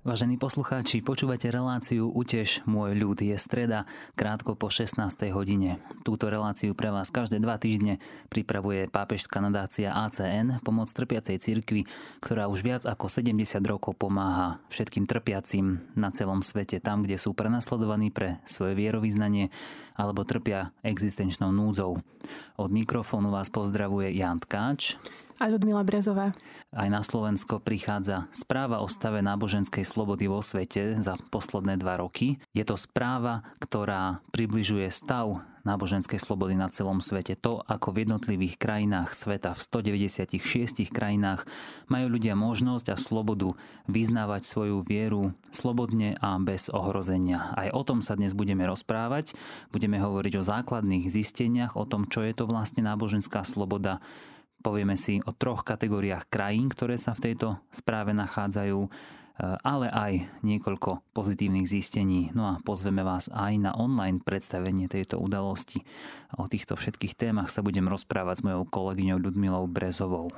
Vážení poslucháči, počúvate reláciu Utež môj ľud. Je streda, krátko po 16. hodine. Túto reláciu pre vás každé dva týždne pripravuje pápežská nadácia ACN, pomoc trpiacej cirkvi, ktorá už viac ako 70 rokov pomáha všetkým trpiacim na celom svete, tam, kde sú prenasledovaní pre svoje vierovýznanie alebo trpia existenčnou núzou. Od mikrofónu vás pozdravuje Jan Tkáč a Ľudmila Brezová. Aj na Slovensko prichádza správa o stave náboženskej slobody vo svete za posledné dva roky. Je to správa, ktorá približuje stav náboženskej slobody na celom svete. To, ako v jednotlivých krajinách sveta, v 196 krajinách, majú ľudia možnosť a slobodu vyznávať svoju vieru slobodne a bez ohrozenia. Aj o tom sa dnes budeme rozprávať. Budeme hovoriť o základných zisteniach, o tom, čo je to vlastne náboženská sloboda, Povieme si o troch kategóriách krajín, ktoré sa v tejto správe nachádzajú, e, ale aj niekoľko pozitívnych zistení. No a pozveme vás aj na online predstavenie tejto udalosti. O týchto všetkých témach sa budem rozprávať s mojou kolegyňou Ľudmilou Brezovou.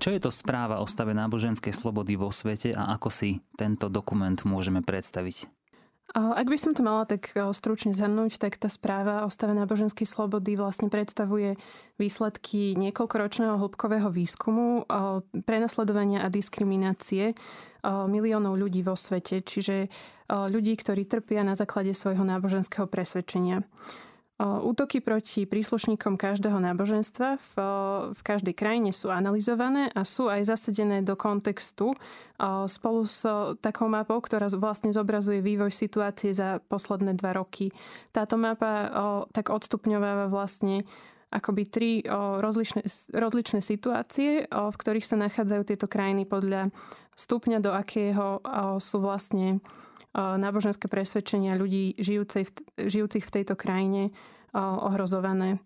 Čo je to správa o stave náboženskej slobody vo svete a ako si tento dokument môžeme predstaviť? Ak by som to mala tak stručne zhrnúť, tak tá správa o stave náboženskej slobody vlastne predstavuje výsledky niekoľkoročného hĺbkového výskumu prenasledovania a diskriminácie miliónov ľudí vo svete, čiže ľudí, ktorí trpia na základe svojho náboženského presvedčenia. Útoky proti príslušníkom každého náboženstva v, v každej krajine sú analyzované a sú aj zasedené do kontextu spolu s takou mapou, ktorá vlastne zobrazuje vývoj situácie za posledné dva roky. Táto mapa tak odstupňováva vlastne akoby tri rozličné, rozličné situácie, v ktorých sa nachádzajú tieto krajiny podľa stupňa, do akého sú vlastne náboženské presvedčenia ľudí v, žijúcich v tejto krajine ohrozované.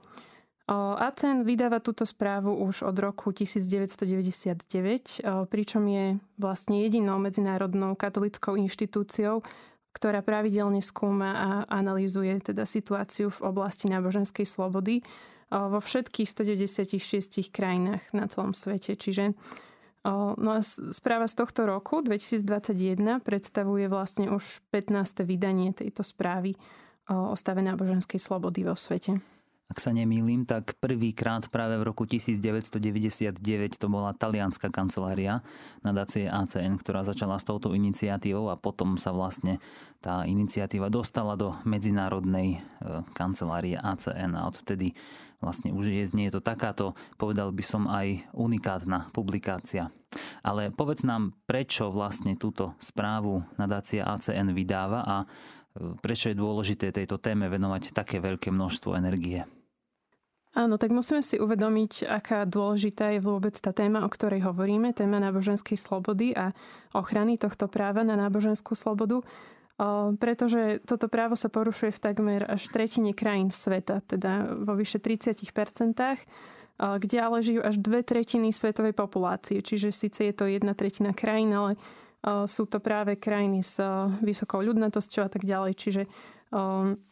ACEN vydáva túto správu už od roku 1999, pričom je vlastne jedinou medzinárodnou katolickou inštitúciou, ktorá pravidelne skúma a analýzuje teda situáciu v oblasti náboženskej slobody vo všetkých 196 krajinách na celom svete. Čiže No a správa z tohto roku, 2021, predstavuje vlastne už 15. vydanie tejto správy o stave náboženskej slobody vo svete. Ak sa nemýlim, tak prvýkrát práve v roku 1999 to bola talianská kancelária nadácie ACN, ktorá začala s touto iniciatívou a potom sa vlastne tá iniciatíva dostala do medzinárodnej e, kancelárie ACN a odtedy vlastne už je, nie je to takáto, povedal by som aj unikátna publikácia. Ale povedz nám, prečo vlastne túto správu nadácia ACN vydáva a e, prečo je dôležité tejto téme venovať také veľké množstvo energie. Áno, tak musíme si uvedomiť, aká dôležitá je vôbec tá téma, o ktorej hovoríme, téma náboženskej slobody a ochrany tohto práva na náboženskú slobodu, pretože toto právo sa porušuje v takmer až tretine krajín sveta, teda vo vyše 30% kde ale žijú až dve tretiny svetovej populácie. Čiže síce je to jedna tretina krajín, ale sú to práve krajiny s vysokou ľudnatosťou a tak ďalej. Čiže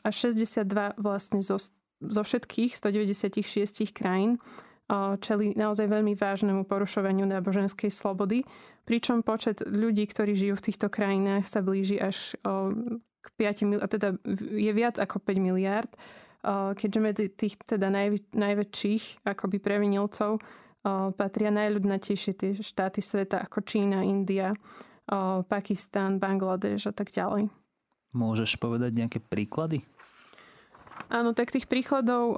až 62 vlastne zo, zo všetkých 196 krajín čeli naozaj veľmi vážnemu porušovaniu náboženskej slobody, pričom počet ľudí, ktorí žijú v týchto krajinách sa blíži až k 5 mil- teda je viac ako 5 miliard, keďže medzi tých teda najv- najväčších akoby previnilcov patria najľudnatejšie tie štáty sveta ako Čína, India, Pakistan, Bangladeš a tak ďalej. Môžeš povedať nejaké príklady? Áno, tak tých príkladov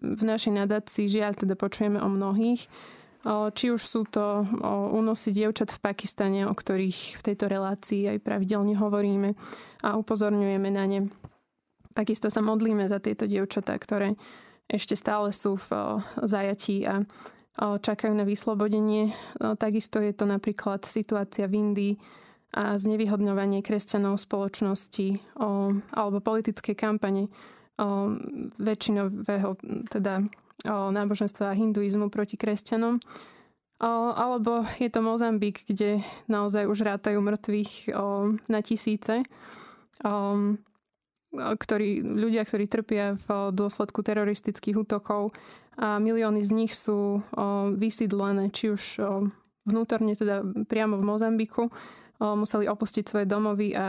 v našej nadácii žiaľ teda počujeme o mnohých. Či už sú to únosy dievčat v Pakistane, o ktorých v tejto relácii aj pravidelne hovoríme a upozorňujeme na ne. Takisto sa modlíme za tieto dievčatá, ktoré ešte stále sú v zajatí a čakajú na vyslobodenie. Takisto je to napríklad situácia v Indii a znevýhodňovanie kresťanov spoločnosti alebo politické kampane väčšinového teda náboženstva a hinduizmu proti kresťanom. Alebo je to Mozambik, kde naozaj už rátajú mŕtvych na tisíce. Ktorí, ľudia, ktorí trpia v dôsledku teroristických útokov a milióny z nich sú vysídlené, či už vnútorne, teda priamo v Mozambiku, museli opustiť svoje domovy a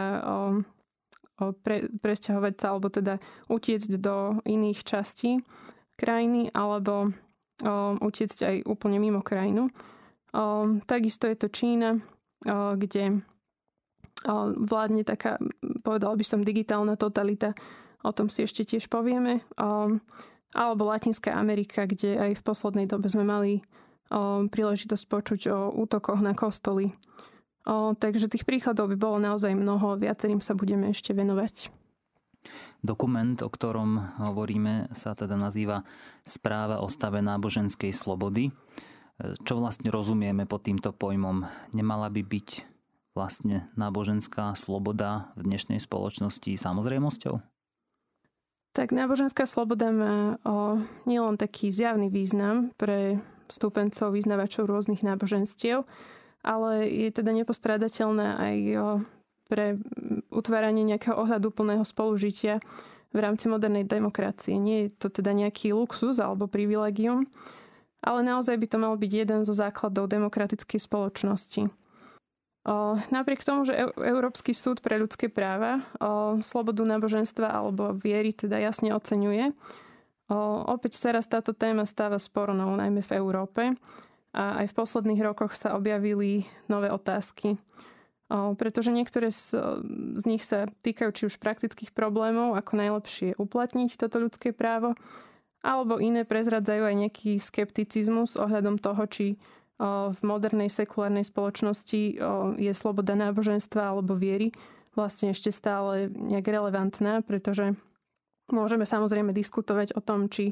pre, presťahovať sa alebo teda utiecť do iných častí krajiny alebo utiecť aj úplne mimo krajinu. Takisto je to Čína, kde vládne taká, povedal by som, digitálna totalita. O tom si ešte tiež povieme. Alebo Latinská Amerika, kde aj v poslednej dobe sme mali príležitosť počuť o útokoch na kostoly. O, takže tých príkladov by bolo naozaj mnoho, viacerým sa budeme ešte venovať. Dokument, o ktorom hovoríme, sa teda nazýva Správa o stave náboženskej slobody. Čo vlastne rozumieme pod týmto pojmom? Nemala by byť vlastne náboženská sloboda v dnešnej spoločnosti samozrejmosťou? Tak náboženská sloboda má o, nielen taký zjavný význam pre stúpencov, vyznavačov rôznych náboženstiev, ale je teda nepostrádateľné aj pre utváranie nejakého ohľadu plného spolužitia v rámci modernej demokracie. Nie je to teda nejaký luxus alebo privilegium, ale naozaj by to mal byť jeden zo základov demokratickej spoločnosti. Napriek tomu, že Európsky súd pre ľudské práva slobodu náboženstva alebo viery teda jasne oceňuje, opäť sa raz táto téma stáva spornou, najmä v Európe a aj v posledných rokoch sa objavili nové otázky. Pretože niektoré z, z nich sa týkajú či už praktických problémov, ako najlepšie uplatniť toto ľudské právo, alebo iné prezradzajú aj nejaký skepticizmus ohľadom toho, či v modernej sekulárnej spoločnosti je sloboda náboženstva alebo viery vlastne ešte stále nejak relevantná, pretože môžeme samozrejme diskutovať o tom, či,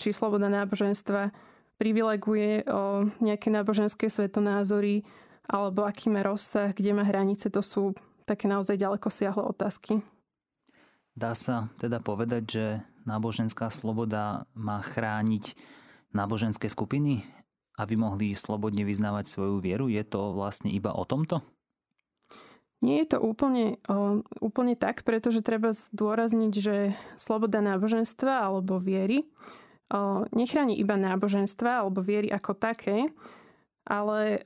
či sloboda náboženstva privileguje o nejaké náboženské svetonázory alebo aký má rozsah, kde má hranice, to sú také naozaj ďaleko siahle otázky. Dá sa teda povedať, že náboženská sloboda má chrániť náboženské skupiny, aby mohli slobodne vyznávať svoju vieru? Je to vlastne iba o tomto? Nie je to úplne, o, úplne tak, pretože treba zdôrazniť, že sloboda náboženstva alebo viery nechráni iba náboženstva alebo viery ako také, ale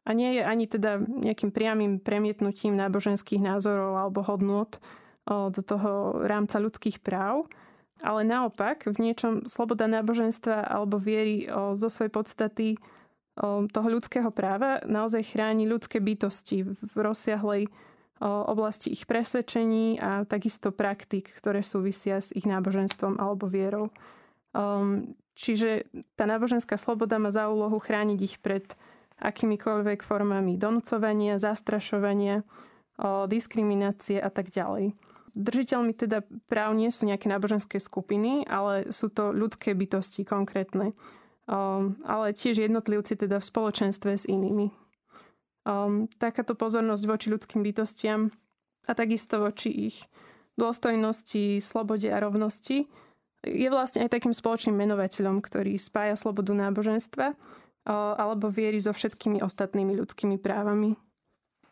a nie je ani teda nejakým priamým premietnutím náboženských názorov alebo hodnot do toho rámca ľudských práv, ale naopak v niečom sloboda náboženstva alebo viery zo svojej podstaty toho ľudského práva naozaj chráni ľudské bytosti v rozsiahlej oblasti ich presvedčení a takisto praktik, ktoré súvisia s ich náboženstvom alebo vierou. Um, čiže tá náboženská sloboda má za úlohu chrániť ich pred akýmikoľvek formami donúcovania, zastrašovania, o, diskriminácie a tak ďalej. Držiteľmi teda práv nie sú nejaké náboženské skupiny, ale sú to ľudské bytosti konkrétne. Um, ale tiež jednotlivci teda v spoločenstve s inými. Um, takáto pozornosť voči ľudským bytostiam a takisto voči ich dôstojnosti, slobode a rovnosti je vlastne aj takým spoločným menovateľom, ktorý spája slobodu náboženstva alebo viery so všetkými ostatnými ľudskými právami.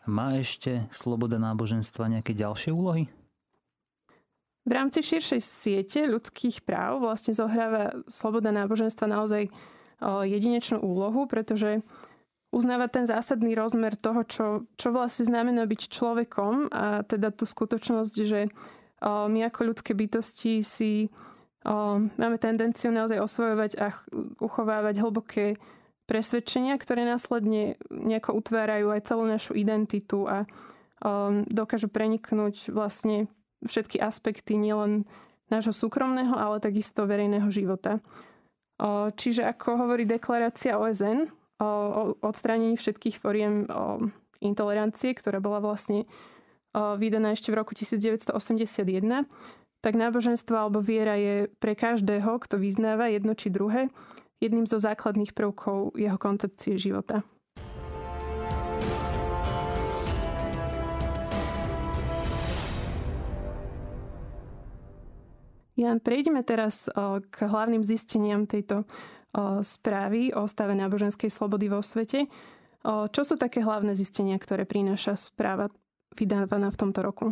Má ešte sloboda náboženstva nejaké ďalšie úlohy? V rámci širšej siete ľudských práv vlastne zohráva sloboda náboženstva naozaj jedinečnú úlohu, pretože uznáva ten zásadný rozmer toho, čo, čo vlastne znamená byť človekom a teda tú skutočnosť, že my ako ľudské bytosti si máme tendenciu naozaj osvojovať a uchovávať hlboké presvedčenia, ktoré následne nejako utvárajú aj celú našu identitu a dokážu preniknúť vlastne všetky aspekty nielen nášho súkromného, ale takisto verejného života. Čiže ako hovorí deklarácia OSN o odstránení všetkých foriem intolerancie, ktorá bola vlastne vydaná ešte v roku 1981, tak náboženstvo alebo viera je pre každého, kto vyznáva jedno či druhé, jedným zo základných prvkov jeho koncepcie života. Jan, prejdeme teraz k hlavným zisteniam tejto správy o stave náboženskej slobody vo svete. Čo sú také hlavné zistenia, ktoré prináša správa vydávaná v tomto roku?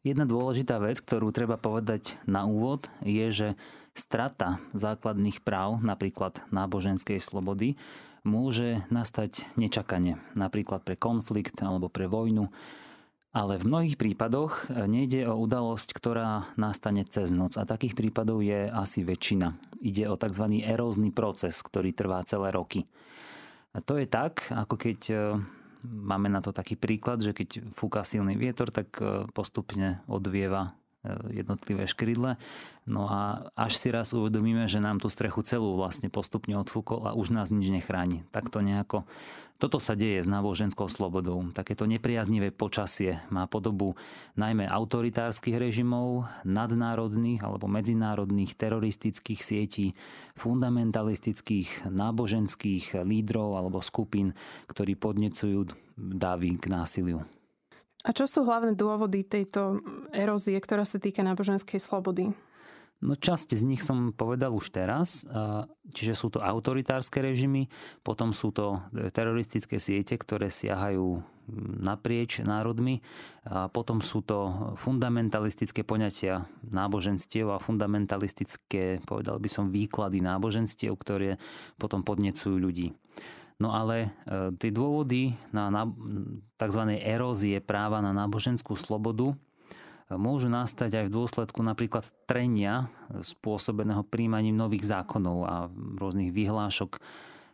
Jedna dôležitá vec, ktorú treba povedať na úvod, je, že strata základných práv, napríklad náboženskej slobody, môže nastať nečakane, napríklad pre konflikt alebo pre vojnu, ale v mnohých prípadoch nejde o udalosť, ktorá nastane cez noc a takých prípadov je asi väčšina. Ide o tzv. erózny proces, ktorý trvá celé roky. A to je tak, ako keď máme na to taký príklad, že keď fúka silný vietor, tak e, postupne odvieva jednotlivé škrydle. No a až si raz uvedomíme, že nám tú strechu celú vlastne postupne odfúkol a už nás nič nechráni. Tak to nejako... Toto sa deje s náboženskou slobodou. Takéto nepriaznivé počasie má podobu najmä autoritárskych režimov, nadnárodných alebo medzinárodných teroristických sietí, fundamentalistických náboženských lídrov alebo skupín, ktorí podnecujú davy k násiliu. A čo sú hlavné dôvody tejto erózie, ktorá sa týka náboženskej slobody? No časť z nich som povedal už teraz, čiže sú to autoritárske režimy, potom sú to teroristické siete, ktoré siahajú naprieč národmi, a potom sú to fundamentalistické poňatia náboženstiev a fundamentalistické, povedal by som, výklady náboženstiev, ktoré potom podnecujú ľudí. No ale e, tie dôvody na, na tzv. erózie práva na náboženskú slobodu e, môžu nastať aj v dôsledku napríklad trenia e, spôsobeného príjmaním nových zákonov a rôznych vyhlášok,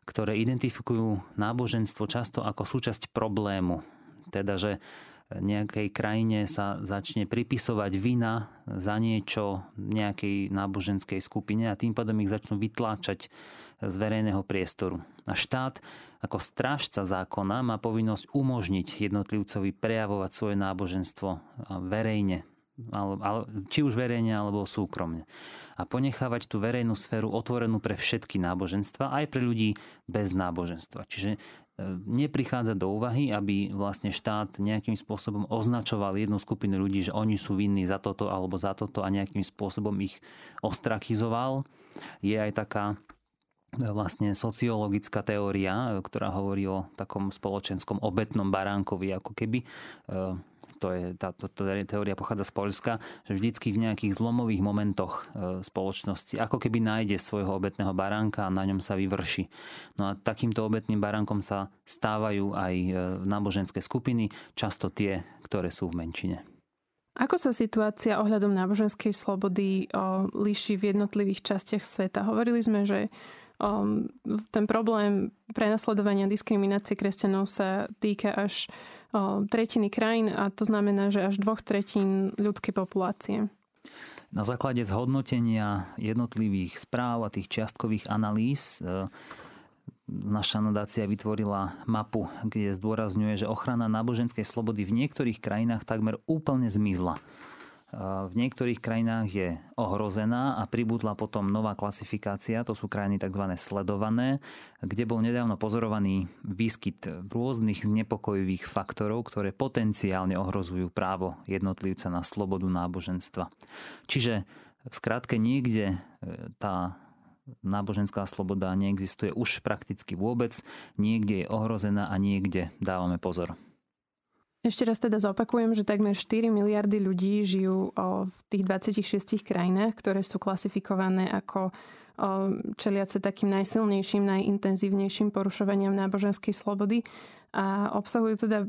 ktoré identifikujú náboženstvo často ako súčasť problému. Teda, že nejakej krajine sa začne pripisovať vina za niečo nejakej náboženskej skupine a tým pádom ich začnú vytláčať z verejného priestoru. A štát ako strážca zákona má povinnosť umožniť jednotlivcovi prejavovať svoje náboženstvo verejne, či už verejne alebo súkromne. A ponechávať tú verejnú sféru otvorenú pre všetky náboženstva, aj pre ľudí bez náboženstva. Čiže e, neprichádza do úvahy, aby vlastne štát nejakým spôsobom označoval jednu skupinu ľudí, že oni sú vinní za toto alebo za toto a nejakým spôsobom ich ostrachizoval. Je aj taká vlastne sociologická teória, ktorá hovorí o takom spoločenskom obetnom baránkovi, ako keby. E, to je, tá, to, teória pochádza z Polska, že vždycky v nejakých zlomových momentoch e, spoločnosti ako keby nájde svojho obetného baránka a na ňom sa vyvrši. No a takýmto obetným baránkom sa stávajú aj e, náboženské skupiny, často tie, ktoré sú v menšine. Ako sa situácia ohľadom náboženskej slobody líši v jednotlivých častiach sveta? Hovorili sme, že Um, ten problém prenasledovania diskriminácie kresťanov sa týka až um, tretiny krajín a to znamená, že až dvoch tretín ľudskej populácie. Na základe zhodnotenia jednotlivých správ a tých čiastkových analýz e, naša nadácia vytvorila mapu, kde zdôrazňuje, že ochrana náboženskej slobody v niektorých krajinách takmer úplne zmizla v niektorých krajinách je ohrozená a pribudla potom nová klasifikácia, to sú krajiny tzv. sledované, kde bol nedávno pozorovaný výskyt rôznych znepokojivých faktorov, ktoré potenciálne ohrozujú právo jednotlivca na slobodu náboženstva. Čiže v skratke niekde e, tá náboženská sloboda neexistuje už prakticky vôbec, niekde je ohrozená a niekde dávame pozor. Ešte raz teda zopakujem, že takmer 4 miliardy ľudí žijú v tých 26 krajinách, ktoré sú klasifikované ako čeliace takým najsilnejším, najintenzívnejším porušovaniam náboženskej slobody a obsahujú teda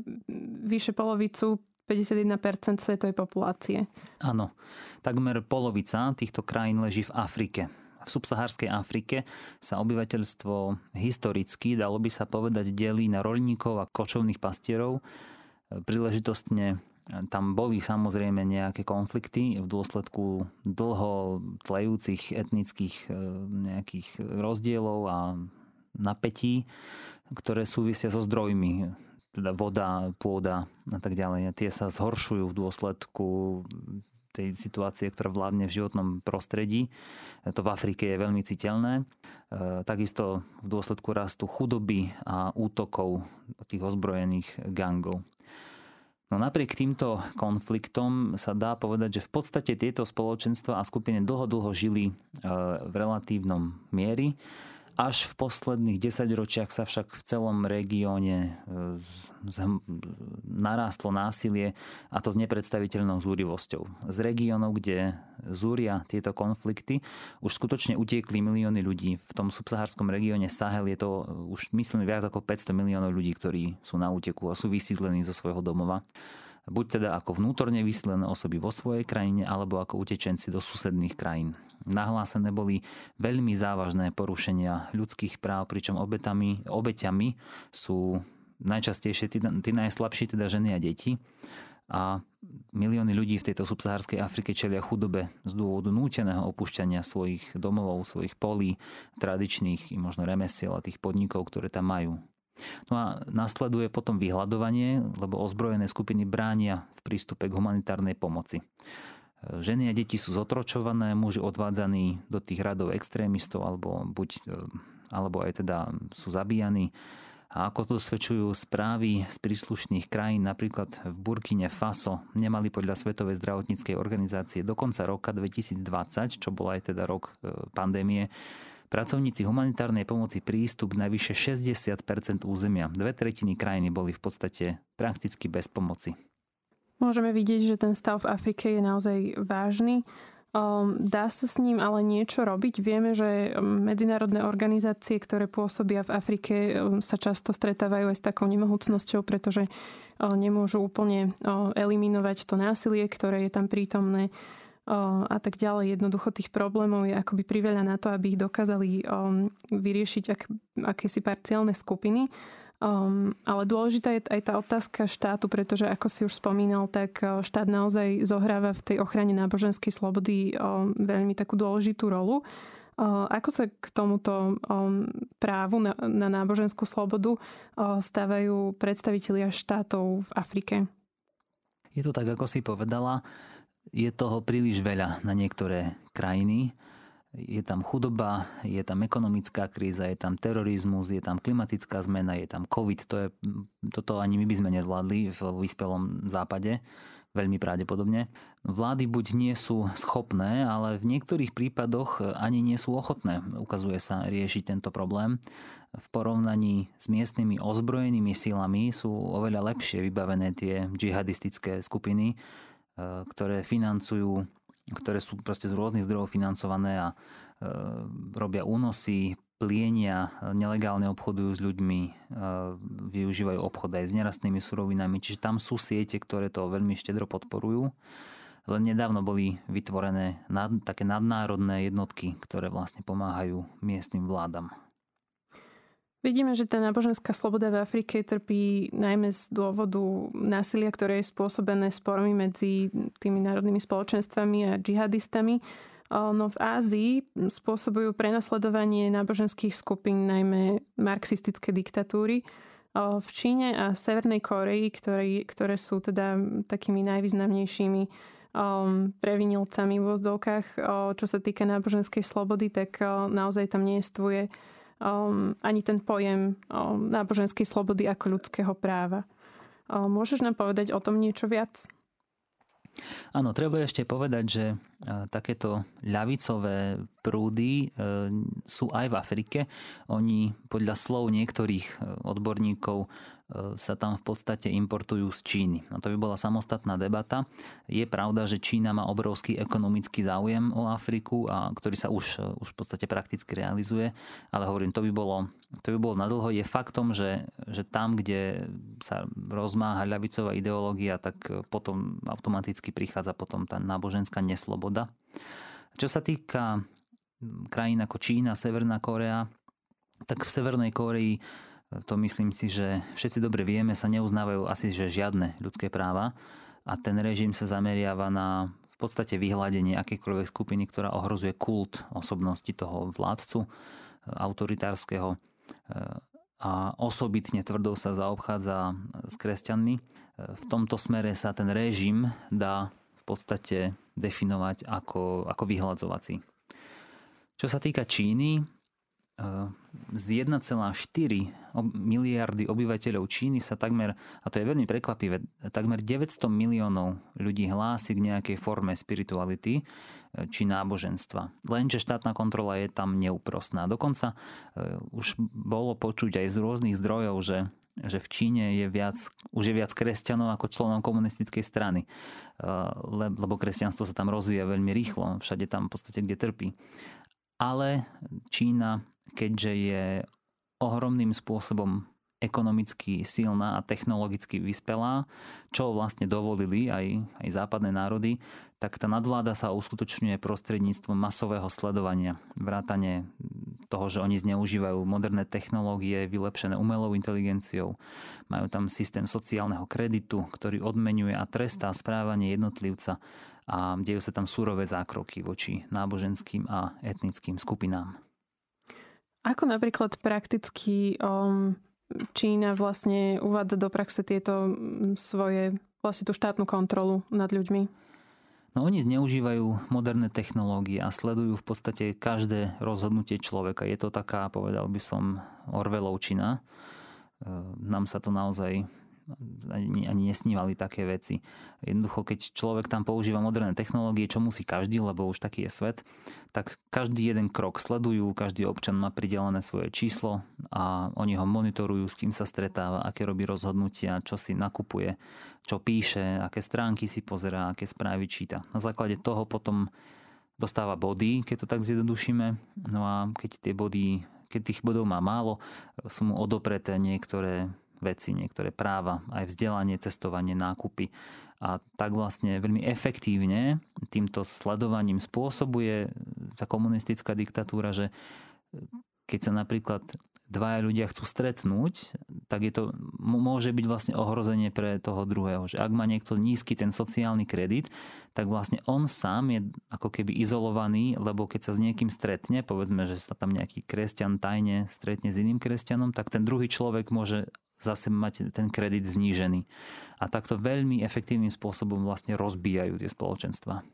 vyše polovicu 51% svetovej populácie. Áno, takmer polovica týchto krajín leží v Afrike. V subsahárskej Afrike sa obyvateľstvo historicky, dalo by sa povedať, delí na rolníkov a kočovných pastierov, príležitostne tam boli samozrejme nejaké konflikty v dôsledku dlho tlejúcich etnických e, nejakých rozdielov a napätí, ktoré súvisia so zdrojmi, teda voda, pôda a tak ďalej. Tie sa zhoršujú v dôsledku tej situácie, ktorá vládne v životnom prostredí. To v Afrike je veľmi citeľné. E, takisto v dôsledku rastu chudoby a útokov tých ozbrojených gangov. No napriek týmto konfliktom sa dá povedať, že v podstate tieto spoločenstva a skupiny dlho, dlho žili e, v relatívnom miery. Až v posledných desaťročiach sa však v celom regióne e, narástlo násilie a to s nepredstaviteľnou zúrivosťou. Z regiónov, kde zúria tieto konflikty. Už skutočne utiekli milióny ľudí. V tom subsahárskom regióne Sahel je to už myslím viac ako 500 miliónov ľudí, ktorí sú na úteku a sú vysídlení zo svojho domova buď teda ako vnútorne vyslené osoby vo svojej krajine, alebo ako utečenci do susedných krajín. Nahlásené boli veľmi závažné porušenia ľudských práv, pričom obetami, obeťami sú najčastejšie tí, najslabší, teda ženy a deti. A milióny ľudí v tejto subsahárskej Afrike čelia chudobe z dôvodu núteného opúšťania svojich domovov, svojich polí, tradičných i možno remesiel a tých podnikov, ktoré tam majú. No a nasleduje potom vyhľadovanie, lebo ozbrojené skupiny bránia v prístupe k humanitárnej pomoci. Ženy a deti sú zotročované, muži odvádzaní do tých radov extrémistov alebo, buď, e, alebo aj teda sú zabíjani. A ako to svedčujú správy z príslušných krajín, napríklad v Burkine Faso nemali podľa Svetovej zdravotníckej organizácie do konca roka 2020, čo bol aj teda rok e, pandémie, Pracovníci humanitárnej pomoci prístup na vyše 60% územia. Dve tretiny krajiny boli v podstate prakticky bez pomoci. Môžeme vidieť, že ten stav v Afrike je naozaj vážny. Um, dá sa s ním ale niečo robiť? Vieme, že um, medzinárodné organizácie, ktoré pôsobia v Afrike, um, sa často stretávajú aj s takou nemohúcnosťou, pretože uh, nemôžu úplne uh, eliminovať to násilie, ktoré je tam prítomné a tak ďalej. Jednoducho tých problémov je akoby priveľa na to, aby ich dokázali vyriešiť ak, akési parciálne skupiny. Um, ale dôležitá je aj tá otázka štátu, pretože ako si už spomínal, tak štát naozaj zohráva v tej ochrane náboženskej slobody um, veľmi takú dôležitú rolu. Ako sa k tomuto právu na, náboženskú slobodu stávajú predstavitelia štátov v Afrike? Je to tak, ako si povedala je toho príliš veľa na niektoré krajiny. Je tam chudoba, je tam ekonomická kríza, je tam terorizmus, je tam klimatická zmena, je tam COVID. To je, toto ani my by sme nezvládli v vyspelom západe, veľmi pravdepodobne. Vlády buď nie sú schopné, ale v niektorých prípadoch ani nie sú ochotné, ukazuje sa, riešiť tento problém. V porovnaní s miestnymi ozbrojenými silami sú oveľa lepšie vybavené tie džihadistické skupiny, ktoré financujú, ktoré sú proste z rôznych zdrojov financované a e, robia únosy, plienia, nelegálne obchodujú s ľuďmi, e, využívajú obchod aj s nerastnými surovinami, čiže tam sú siete, ktoré to veľmi štedro podporujú. Len nedávno boli vytvorené nad, také nadnárodné jednotky, ktoré vlastne pomáhajú miestnym vládam. Vidíme, že tá náboženská sloboda v Afrike trpí najmä z dôvodu násilia, ktoré je spôsobené spormi medzi tými národnými spoločenstvami a džihadistami. No v Ázii spôsobujú prenasledovanie náboženských skupín najmä marxistické diktatúry. V Číne a v Severnej Koreji, ktoré, ktoré sú teda takými najvýznamnejšími um, previnilcami v vozdovkách, čo sa týka náboženskej slobody, tak naozaj tam nejestvuje um, ani ten pojem um, náboženskej slobody ako ľudského práva. Um, môžeš nám povedať o tom niečo viac? Áno, treba ešte povedať, že e, takéto ľavicové prúdy e, sú aj v Afrike. Oni podľa slov niektorých e, odborníkov sa tam v podstate importujú z Číny. A to by bola samostatná debata. Je pravda, že Čína má obrovský ekonomický záujem o Afriku, a ktorý sa už, už v podstate prakticky realizuje, ale hovorím, to by bolo, to by bolo nadlho. Je faktom, že, že tam, kde sa rozmáha ľavicová ideológia, tak potom automaticky prichádza potom tá náboženská nesloboda. Čo sa týka krajín ako Čína, Severná Korea, tak v Severnej Koreji to myslím si, že všetci dobre vieme, sa neuznávajú asi že žiadne ľudské práva a ten režim sa zameriava na v podstate vyhľadenie akékoľvek skupiny, ktorá ohrozuje kult osobnosti toho vládcu e, autoritárskeho e, a osobitne tvrdou sa zaobchádza s kresťanmi. V tomto smere sa ten režim dá v podstate definovať ako, ako vyhľadzovací. Čo sa týka Číny, z 1,4 miliardy obyvateľov Číny sa takmer, a to je veľmi prekvapivé, takmer 900 miliónov ľudí hlási k nejakej forme spirituality e, či náboženstva. Lenže štátna kontrola je tam neúprostná. Dokonca e, už bolo počuť aj z rôznych zdrojov, že že v Číne je viac, už je viac kresťanov ako členov komunistickej strany. Lebo kresťanstvo sa tam rozvíja veľmi rýchlo, všade tam v podstate, kde trpí. Ale Čína, keďže je ohromným spôsobom ekonomicky silná a technologicky vyspelá, čo vlastne dovolili aj, aj západné národy, tak tá nadvláda sa uskutočňuje prostredníctvom masového sledovania. Vrátane toho, že oni zneužívajú moderné technológie, vylepšené umelou inteligenciou. Majú tam systém sociálneho kreditu, ktorý odmenuje a trestá správanie jednotlivca a dejú sa tam súrové zákroky voči náboženským a etnickým skupinám. Ako napríklad prakticky um, Čína vlastne uvádza do praxe tieto svoje, vlastne tú štátnu kontrolu nad ľuďmi? No oni zneužívajú moderné technológie a sledujú v podstate každé rozhodnutie človeka. Je to taká, povedal by som, Orvelovčina. E, nám sa to naozaj ani, ani nesnívali také veci. Jednoducho, keď človek tam používa moderné technológie, čo musí každý, lebo už taký je svet, tak každý jeden krok sledujú, každý občan má pridelené svoje číslo a oni ho monitorujú, s kým sa stretáva, aké robí rozhodnutia, čo si nakupuje, čo píše, aké stránky si pozerá, aké správy číta. Na základe toho potom dostáva body, keď to tak zjednodušíme. No a keď tie body, keď tých bodov má málo, sú mu odopreté niektoré veci, niektoré práva, aj vzdelanie, cestovanie, nákupy. A tak vlastne veľmi efektívne týmto sledovaním spôsobuje tá komunistická diktatúra, že keď sa napríklad dvaja ľudia chcú stretnúť, tak je to, môže byť vlastne ohrozenie pre toho druhého. Že ak má niekto nízky ten sociálny kredit, tak vlastne on sám je ako keby izolovaný, lebo keď sa s niekým stretne, povedzme, že sa tam nejaký kresťan tajne stretne s iným kresťanom, tak ten druhý človek môže zase mať ten kredit znížený. A takto veľmi efektívnym spôsobom vlastne rozbíjajú tie spoločenstva.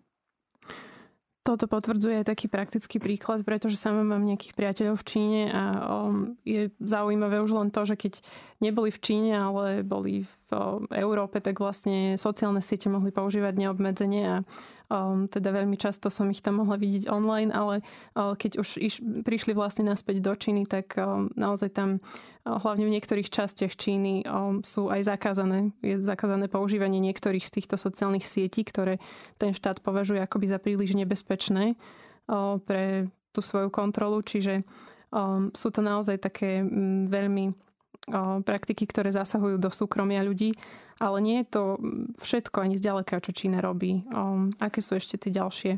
Toto potvrdzuje aj taký praktický príklad, pretože sama mám nejakých priateľov v Číne a um, je zaujímavé už len to, že keď neboli v Číne, ale boli v Európe, tak vlastne sociálne siete mohli používať neobmedzenie a Um, teda veľmi často som ich tam mohla vidieť online, ale uh, keď už iš, prišli vlastne naspäť do Číny, tak um, naozaj tam uh, hlavne v niektorých častiach Číny um, sú aj zakázané. Je zakázané používanie niektorých z týchto sociálnych sietí, ktoré ten štát považuje akoby za príliš nebezpečné uh, pre tú svoju kontrolu. Čiže um, sú to naozaj také um, veľmi praktiky, ktoré zasahujú do súkromia ľudí, ale nie je to všetko ani zďaleka, čo Čína robí. Aké sú ešte tie ďalšie?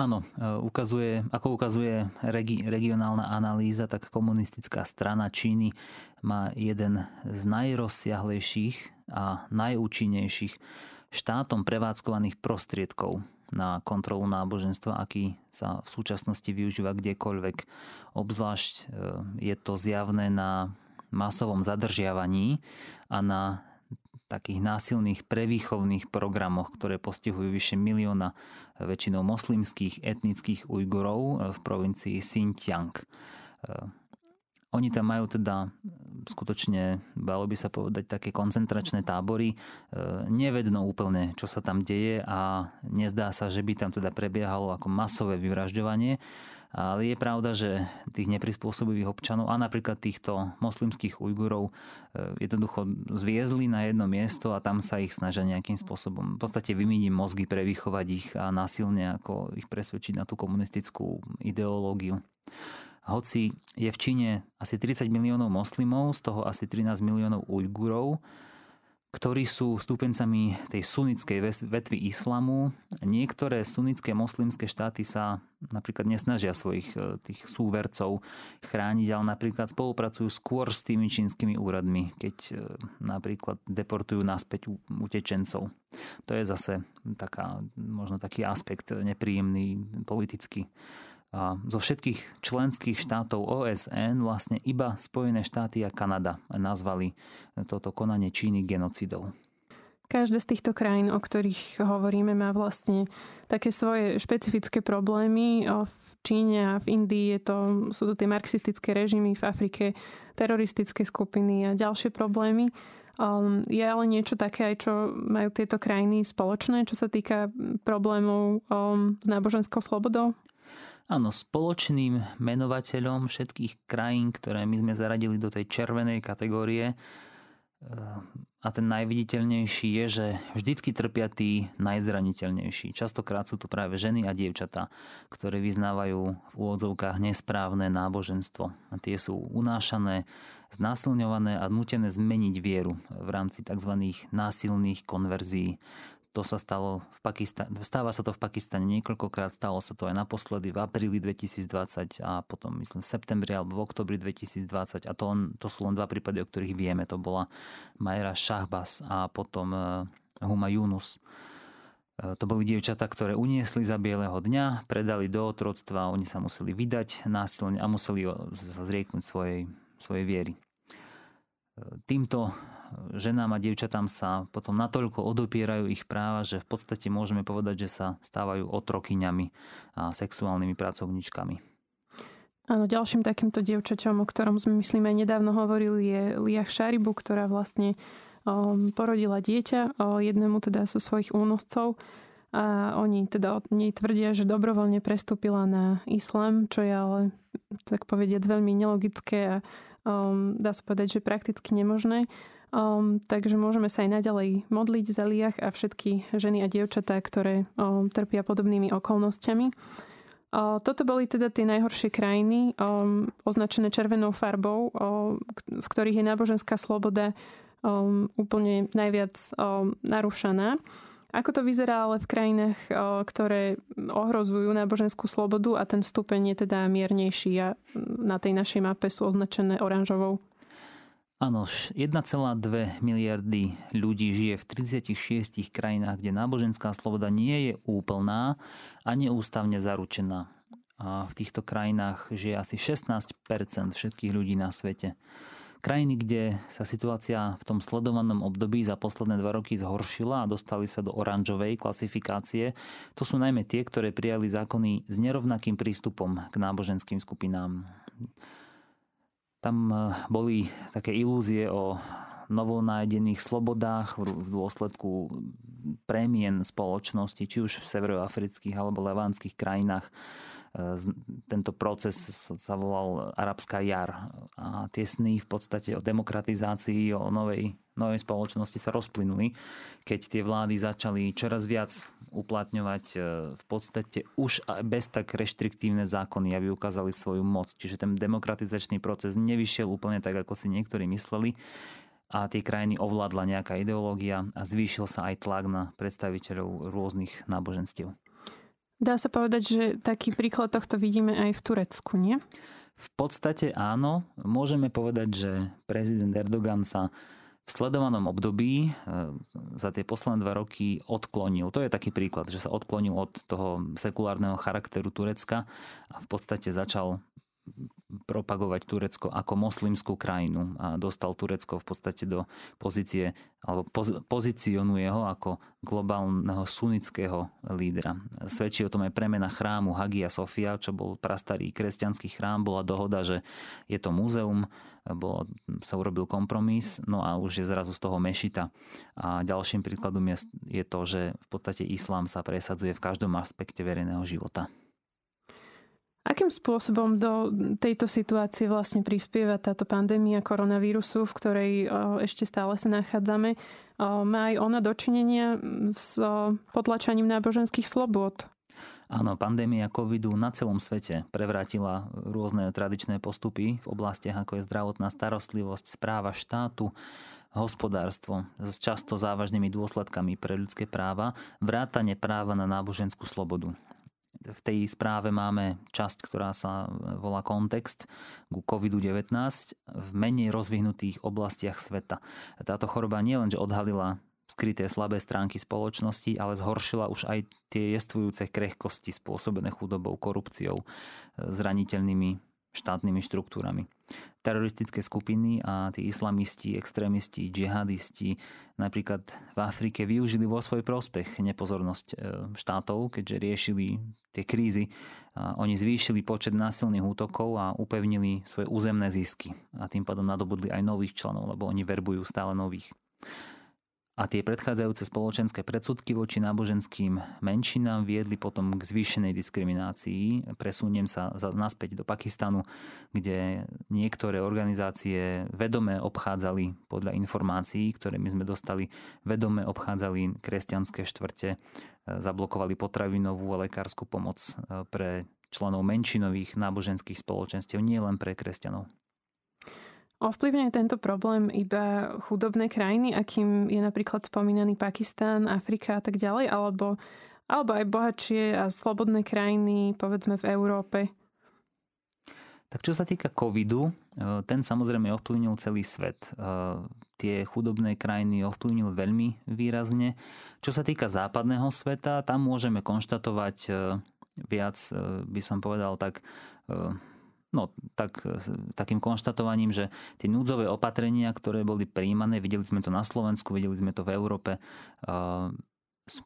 Áno, e, ukazuje, ako ukazuje regi, regionálna analýza, tak komunistická strana Číny má jeden z najrozsiahlejších a najúčinnejších štátom prevádzkovaných prostriedkov na kontrolu náboženstva, aký sa v súčasnosti využíva kdekoľvek. Obzvlášť e, je to zjavné na masovom zadržiavaní a na takých násilných prevýchovných programoch, ktoré postihujú vyše milióna väčšinou moslimských etnických Ujgurov v provincii Xinjiang. Oni tam majú teda skutočne, dalo by sa povedať, také koncentračné tábory. Nevedno úplne, čo sa tam deje a nezdá sa, že by tam teda prebiehalo ako masové vyvražďovanie ale je pravda, že tých neprispôsobivých občanov a napríklad týchto moslimských Ujgurov e, jednoducho zviezli na jedno miesto a tam sa ich snažia nejakým spôsobom v podstate vymeniť mozgy, prevychovať ich a násilne ako ich presvedčiť na tú komunistickú ideológiu. Hoci je v Číne asi 30 miliónov moslimov, z toho asi 13 miliónov Ujgurov, ktorí sú stúpencami tej sunnickej vetvy islamu. Niektoré sunnické moslimské štáty sa napríklad nesnažia svojich e, tých súvercov chrániť, ale napríklad spolupracujú skôr s tými čínskymi úradmi, keď e, napríklad deportujú naspäť utečencov. To je zase taká, možno taký aspekt nepríjemný politicky a zo všetkých členských štátov OSN vlastne iba Spojené štáty a Kanada nazvali toto konanie Číny genocidou. Každé z týchto krajín, o ktorých hovoríme, má vlastne také svoje špecifické problémy. V Číne a v Indii je to, sú to tie marxistické režimy, v Afrike teroristické skupiny a ďalšie problémy. Um, je ale niečo také aj, čo majú tieto krajiny spoločné, čo sa týka problémov um, s náboženskou slobodou? Áno, spoločným menovateľom všetkých krajín, ktoré my sme zaradili do tej červenej kategórie, a ten najviditeľnejší je, že vždycky trpia tí najzraniteľnejší. Častokrát sú to práve ženy a dievčatá, ktoré vyznávajú v úvodzovkách nesprávne náboženstvo. A tie sú unášané, znásilňované a nutené zmeniť vieru v rámci tzv. násilných konverzií. To sa stalo v Pakistane, stáva sa to v Pakistane niekoľkokrát, stalo sa to aj naposledy v apríli 2020 a potom myslím v septembri alebo v oktobri 2020 a to, len, to sú len dva prípady, o ktorých vieme. To bola Majra Shahbas a potom e, Huma Yunus. E, to boli dievčatá, ktoré uniesli za bieleho dňa, predali do otroctva, oni sa museli vydať násilne a museli sa zrieknúť svojej, svojej viery. E, týmto ženám a dievčatám sa potom natoľko odopierajú ich práva, že v podstate môžeme povedať, že sa stávajú otrokyňami a sexuálnymi pracovníčkami. Áno, ďalším takýmto dievčaťom, o ktorom sme myslím aj nedávno hovorili, je Lia Šaribu, ktorá vlastne um, porodila dieťa jednému teda zo svojich únoscov a oni teda od nej tvrdia, že dobrovoľne prestúpila na islám, čo je ale tak povediac veľmi nelogické a um, dá sa povedať, že prakticky nemožné. Um, takže môžeme sa aj naďalej modliť za liach a všetky ženy a dievčatá, ktoré um, trpia podobnými okolnostiami. Uh, toto boli teda tie najhoršie krajiny, um, označené červenou farbou, um, v ktorých je náboženská sloboda um, úplne najviac um, narušaná. Ako to vyzerá ale v krajinách, ktoré ohrozujú náboženskú slobodu a ten stupeň je teda miernejší a na tej našej mape sú označené oranžovou? Áno, 1,2 miliardy ľudí žije v 36 krajinách, kde náboženská sloboda nie je úplná a neústavne zaručená. A v týchto krajinách žije asi 16% všetkých ľudí na svete. Krajiny, kde sa situácia v tom sledovanom období za posledné dva roky zhoršila a dostali sa do oranžovej klasifikácie, to sú najmä tie, ktoré prijali zákony s nerovnakým prístupom k náboženským skupinám. Tam eh, boli také ilúzie o novonájdených slobodách v dôsledku prémien spoločnosti, či už v severoafrických alebo levánskych krajinách. Eh, tento proces sa volal Arabská jar a tie sny v podstate o demokratizácii, o novej, novej spoločnosti sa rozplynuli, keď tie vlády začali čoraz viac uplatňovať e, v podstate už bez tak reštriktívne zákony, aby ukázali svoju moc. Čiže ten demokratizačný proces nevyšiel úplne tak, ako si niektorí mysleli a tie krajiny ovládla nejaká ideológia a zvýšil sa aj tlak na predstaviteľov rôznych náboženstiev. Dá sa povedať, že taký príklad tohto vidíme aj v Turecku, nie? V podstate áno. Môžeme povedať, že prezident Erdogan sa v sledovanom období e, za tie posledné dva roky odklonil. To je taký príklad, že sa odklonil od toho sekulárneho charakteru Turecka a v podstate začal propagovať Turecko ako moslimskú krajinu a dostal Turecko v podstate do pozície, alebo poz, pozicionuje ho ako globálneho sunnického lídra. Svedčí o tom aj premena chrámu Hagia Sofia, čo bol prastarý kresťanský chrám, bola dohoda, že je to múzeum, bolo, sa urobil kompromis, no a už je zrazu z toho mešita. A ďalším príkladom je, je to, že v podstate islám sa presadzuje v každom aspekte verejného života. Akým spôsobom do tejto situácie vlastne prispieva táto pandémia koronavírusu, v ktorej ešte stále sa nachádzame? Má aj ona dočinenia s potlačaním náboženských slobôd? Áno, pandémia covidu na celom svete prevrátila rôzne tradičné postupy v oblastiach ako je zdravotná starostlivosť, správa štátu, hospodárstvo s často závažnými dôsledkami pre ľudské práva, vrátane práva na náboženskú slobodu v tej správe máme časť, ktorá sa volá kontext ku COVID-19 v menej rozvihnutých oblastiach sveta. Táto choroba nielenže odhalila skryté slabé stránky spoločnosti, ale zhoršila už aj tie jestvujúce krehkosti spôsobené chudobou, korupciou, zraniteľnými štátnymi štruktúrami. Teroristické skupiny a tí islamisti, extrémisti, džihadisti napríklad v Afrike využili vo svoj prospech nepozornosť e, štátov, keďže riešili tie krízy. Oni zvýšili počet násilných útokov a upevnili svoje územné zisky a tým pádom nadobudli aj nových členov, lebo oni verbujú stále nových. A tie predchádzajúce spoločenské predsudky voči náboženským menšinám viedli potom k zvýšenej diskriminácii. Presuniem sa naspäť do Pakistanu, kde niektoré organizácie vedome obchádzali podľa informácií, ktoré my sme dostali, vedome obchádzali kresťanské štvrte, zablokovali potravinovú a lekárskú pomoc e, pre členov menšinových náboženských spoločenstiev, nie len pre kresťanov. Ovplyvňuje tento problém iba chudobné krajiny, akým je napríklad spomínaný Pakistán, Afrika a tak ďalej, alebo, alebo aj bohatšie a slobodné krajiny, povedzme v Európe? Tak čo sa týka covidu, e, ten samozrejme ovplyvnil celý svet. E, tie chudobné krajiny ovplyvnil veľmi výrazne. Čo sa týka západného sveta, tam môžeme konštatovať e, viac, by som povedal tak, No, tak, takým konštatovaním, že tie núdzové opatrenia, ktoré boli príjmané, videli sme to na Slovensku, videli sme to v Európe,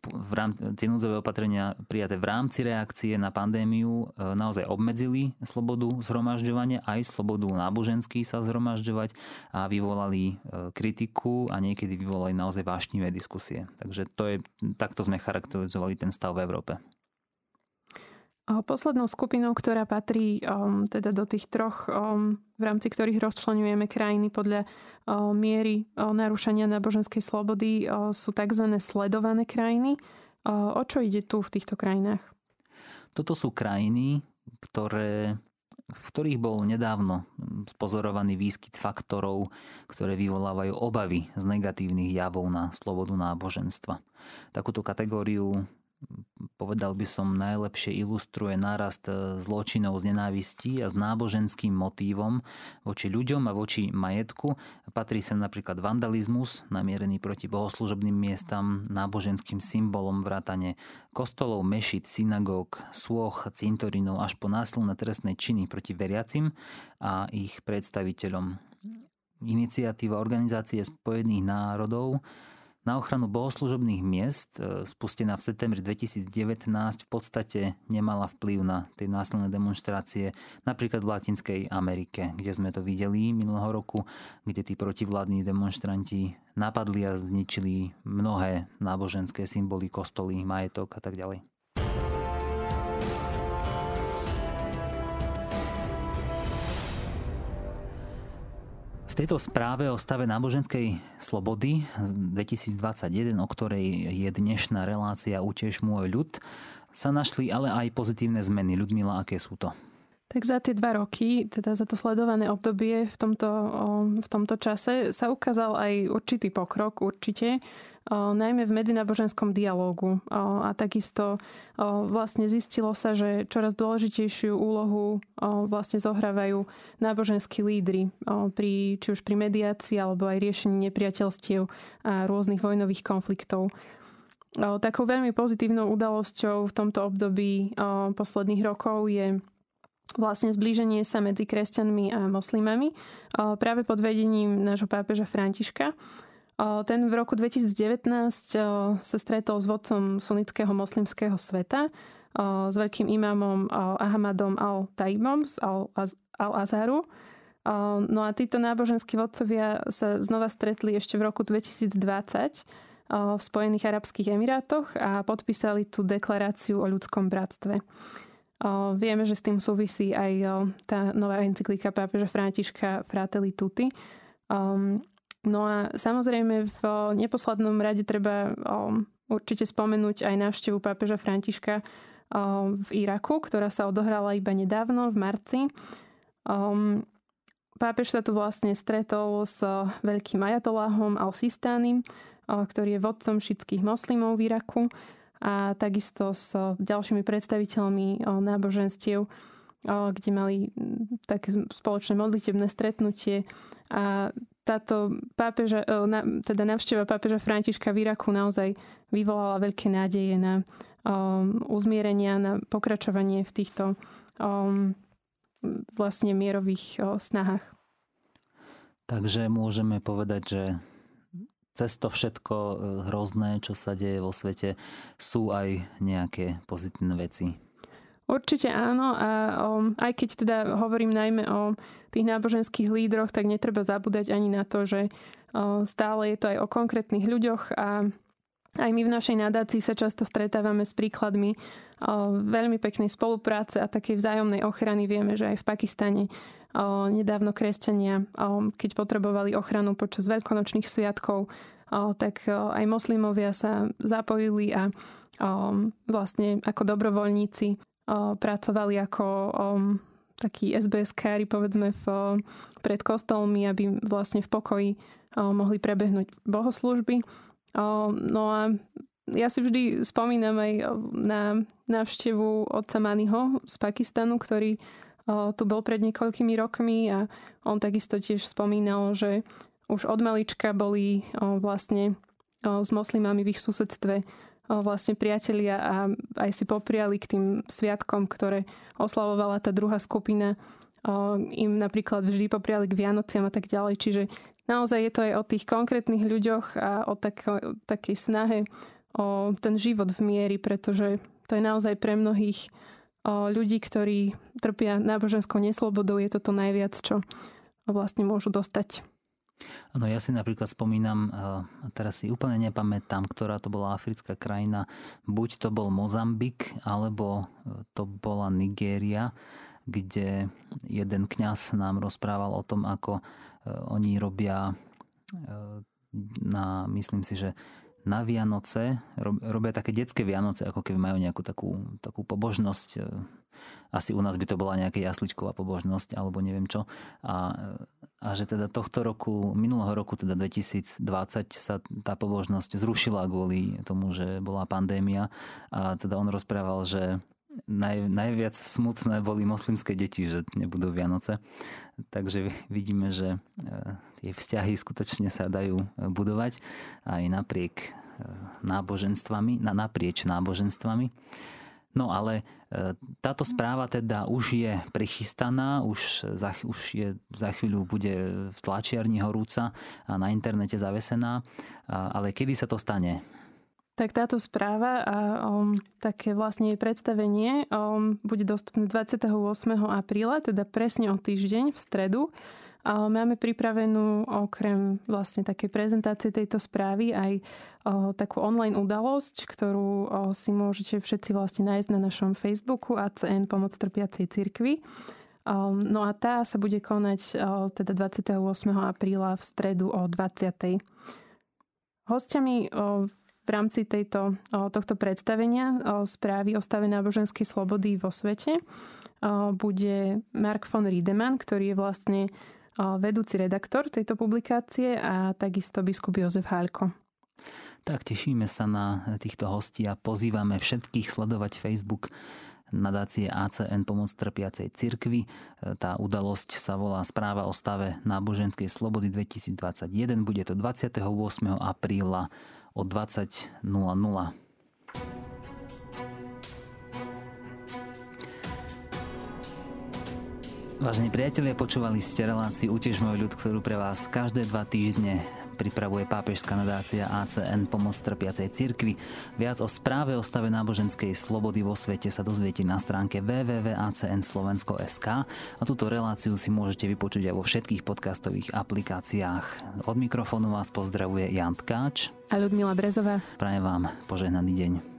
v rám, tie núdzové opatrenia prijaté v rámci reakcie na pandémiu e, naozaj obmedzili slobodu zhromažďovania, aj slobodu náboženský sa zhromažďovať a vyvolali e, kritiku a niekedy vyvolali naozaj vášnivé diskusie. Takže to je, takto sme charakterizovali ten stav v Európe. Poslednou skupinou, ktorá patrí um, teda do tých troch, um, v rámci ktorých rozčlenujeme krajiny podľa um, miery um, narušenia náboženskej slobody, um, sú tzv. sledované krajiny. Um, o čo ide tu v týchto krajinách? Toto sú krajiny, ktoré v ktorých bol nedávno spozorovaný výskyt faktorov, ktoré vyvolávajú obavy z negatívnych javov na slobodu náboženstva. Takúto kategóriu povedal by som, najlepšie ilustruje nárast e, zločinov z nenávistí a s náboženským motívom voči ľuďom a voči majetku. Patrí sem napríklad vandalizmus, namierený proti bohoslužobným miestam, náboženským symbolom vrátane kostolov, mešit, synagóg, sôch, cintorinov až po násilné trestné činy proti veriacim a ich predstaviteľom. Iniciatíva Organizácie spojených národov na ochranu bohoslužobných miest e, spustená v septembri 2019 v podstate nemala vplyv na tie násilné demonstrácie napríklad v Latinskej Amerike, kde sme to videli minulého roku, kde tí protivládni demonstranti napadli a zničili mnohé náboženské symboly, kostoly, majetok a tak ďalej. V tejto správe o stave náboženskej slobody z 2021, o ktorej je dnešná relácia Utiež môj ľud, sa našli ale aj pozitívne zmeny. Ľudmila, aké sú to? Tak za tie dva roky, teda za to sledované obdobie v tomto, v tomto čase sa ukázal aj určitý pokrok určite najmä v medzináboženskom dialógu. A takisto vlastne zistilo sa, že čoraz dôležitejšiu úlohu vlastne zohrávajú náboženskí lídry pri, či už pri mediácii alebo aj riešení nepriateľstiev a rôznych vojnových konfliktov. Takou veľmi pozitívnou udalosťou v tomto období posledných rokov je vlastne zblíženie sa medzi kresťanmi a moslimami práve pod vedením nášho pápeža Františka. Ten v roku 2019 sa stretol s vodcom sunnického moslimského sveta, s veľkým imámom Ahmadom al-Taibom z al-Azharu. No a títo náboženskí vodcovia sa znova stretli ešte v roku 2020 v Spojených Arabských Emirátoch a podpísali tú deklaráciu o ľudskom bratstve. Vieme, že s tým súvisí aj tá nová encyklika pápeža Františka Fratelli Tutti. No a samozrejme v neposlednom rade treba určite spomenúť aj návštevu pápeža Františka v Iraku, ktorá sa odohrala iba nedávno, v marci. Um, pápež sa tu vlastne stretol s veľkým ajatoláhom al-Sistánim, ktorý je vodcom šitských moslimov v Iraku a takisto s ďalšími predstaviteľmi náboženstiev, kde mali také spoločné modlitebné stretnutie a táto pápeža, teda navšteva pápeža Františka v Iraku naozaj vyvolala veľké nádeje na uzmierenia, na pokračovanie v týchto vlastne mierových snahách. Takže môžeme povedať, že cez to všetko e, hrozné, čo sa deje vo svete, sú aj nejaké pozitívne veci. Určite áno a um, aj keď teda hovorím najmä o tých náboženských lídroch, tak netreba zabúdať ani na to, že uh, stále je to aj o konkrétnych ľuďoch a aj my v našej nadácii sa často stretávame s príkladmi veľmi peknej spolupráce a takej vzájomnej ochrany. Vieme, že aj v Pakistane nedávno kresťania, keď potrebovali ochranu počas veľkonočných sviatkov, tak aj moslimovia sa zapojili a vlastne ako dobrovoľníci pracovali ako takí SBS-kári, povedzme, v, pred kostolmi, aby vlastne v pokoji mohli prebehnúť bohoslužby. No a ja si vždy spomínam aj na návštevu otca Maniho z Pakistanu, ktorý tu bol pred niekoľkými rokmi a on takisto tiež spomínal, že už od malička boli vlastne s moslimami v ich susedstve vlastne priatelia a aj si popriali k tým sviatkom, ktoré oslavovala tá druhá skupina. Im napríklad vždy popriali k Vianociam a tak ďalej. Čiže naozaj je to aj o tých konkrétnych ľuďoch a o tak, takej snahe o ten život v miery, pretože to je naozaj pre mnohých ľudí, ktorí trpia náboženskou neslobodou, je toto najviac, čo vlastne môžu dostať. No ja si napríklad spomínam, teraz si úplne nepamätám, ktorá to bola africká krajina, buď to bol Mozambik, alebo e, to bola Nigéria, kde jeden kňaz nám rozprával o tom, ako e, oni robia e, na, myslím si, že na Vianoce, robia také detské Vianoce, ako keby majú nejakú takú, takú pobožnosť. Asi u nás by to bola nejaká jasličková pobožnosť, alebo neviem čo. A a že teda tohto roku, minulého roku, teda 2020 sa tá pobožnosť zrušila kvôli tomu, že bola pandémia a teda on rozprával, že naj, najviac smutné boli moslimské deti, že nebudú Vianoce. Takže vidíme, že e, tie vzťahy skutočne sa dajú budovať aj napriek e, náboženstvami, naprieč náboženstvami. No ale e, táto správa teda už je prichystaná, už za, už je, za chvíľu bude v tlačiarni horúca a na internete zavesená, ale kedy sa to stane? Tak táto správa a um, také vlastne jej predstavenie um, bude dostupné 28. apríla, teda presne o týždeň v stredu. Máme pripravenú okrem vlastne takej prezentácie tejto správy aj takú online udalosť, ktorú si môžete všetci vlastne nájsť na našom Facebooku ACN Pomoc trpiacej cirkvi. No a tá sa bude konať teda 28. apríla v stredu o 20. Hostiami v rámci tejto, tohto predstavenia správy o stave náboženskej slobody vo svete bude Mark von Riedemann, ktorý je vlastne vedúci redaktor tejto publikácie a takisto biskup Jozef Hálko. Tak tešíme sa na týchto hostí a pozývame všetkých sledovať Facebook nadácie ACN Pomoc trpiacej cirkvi. Tá udalosť sa volá Správa o stave náboženskej slobody 2021. Bude to 28. apríla o 20.00. Vážení priatelia, počúvali ste reláciu Utež môj ľud, ktorú pre vás každé dva týždne pripravuje pápežská nadácia ACN Pomoc trpiacej cirkvi. Viac o správe o stave náboženskej slobody vo svete sa dozviete na stránke www.acnslovensko.sk a túto reláciu si môžete vypočuť aj vo všetkých podcastových aplikáciách. Od mikrofónu vás pozdravuje Jan Tkáč a Ľudmila Brezová. Prajem vám požehnaný deň.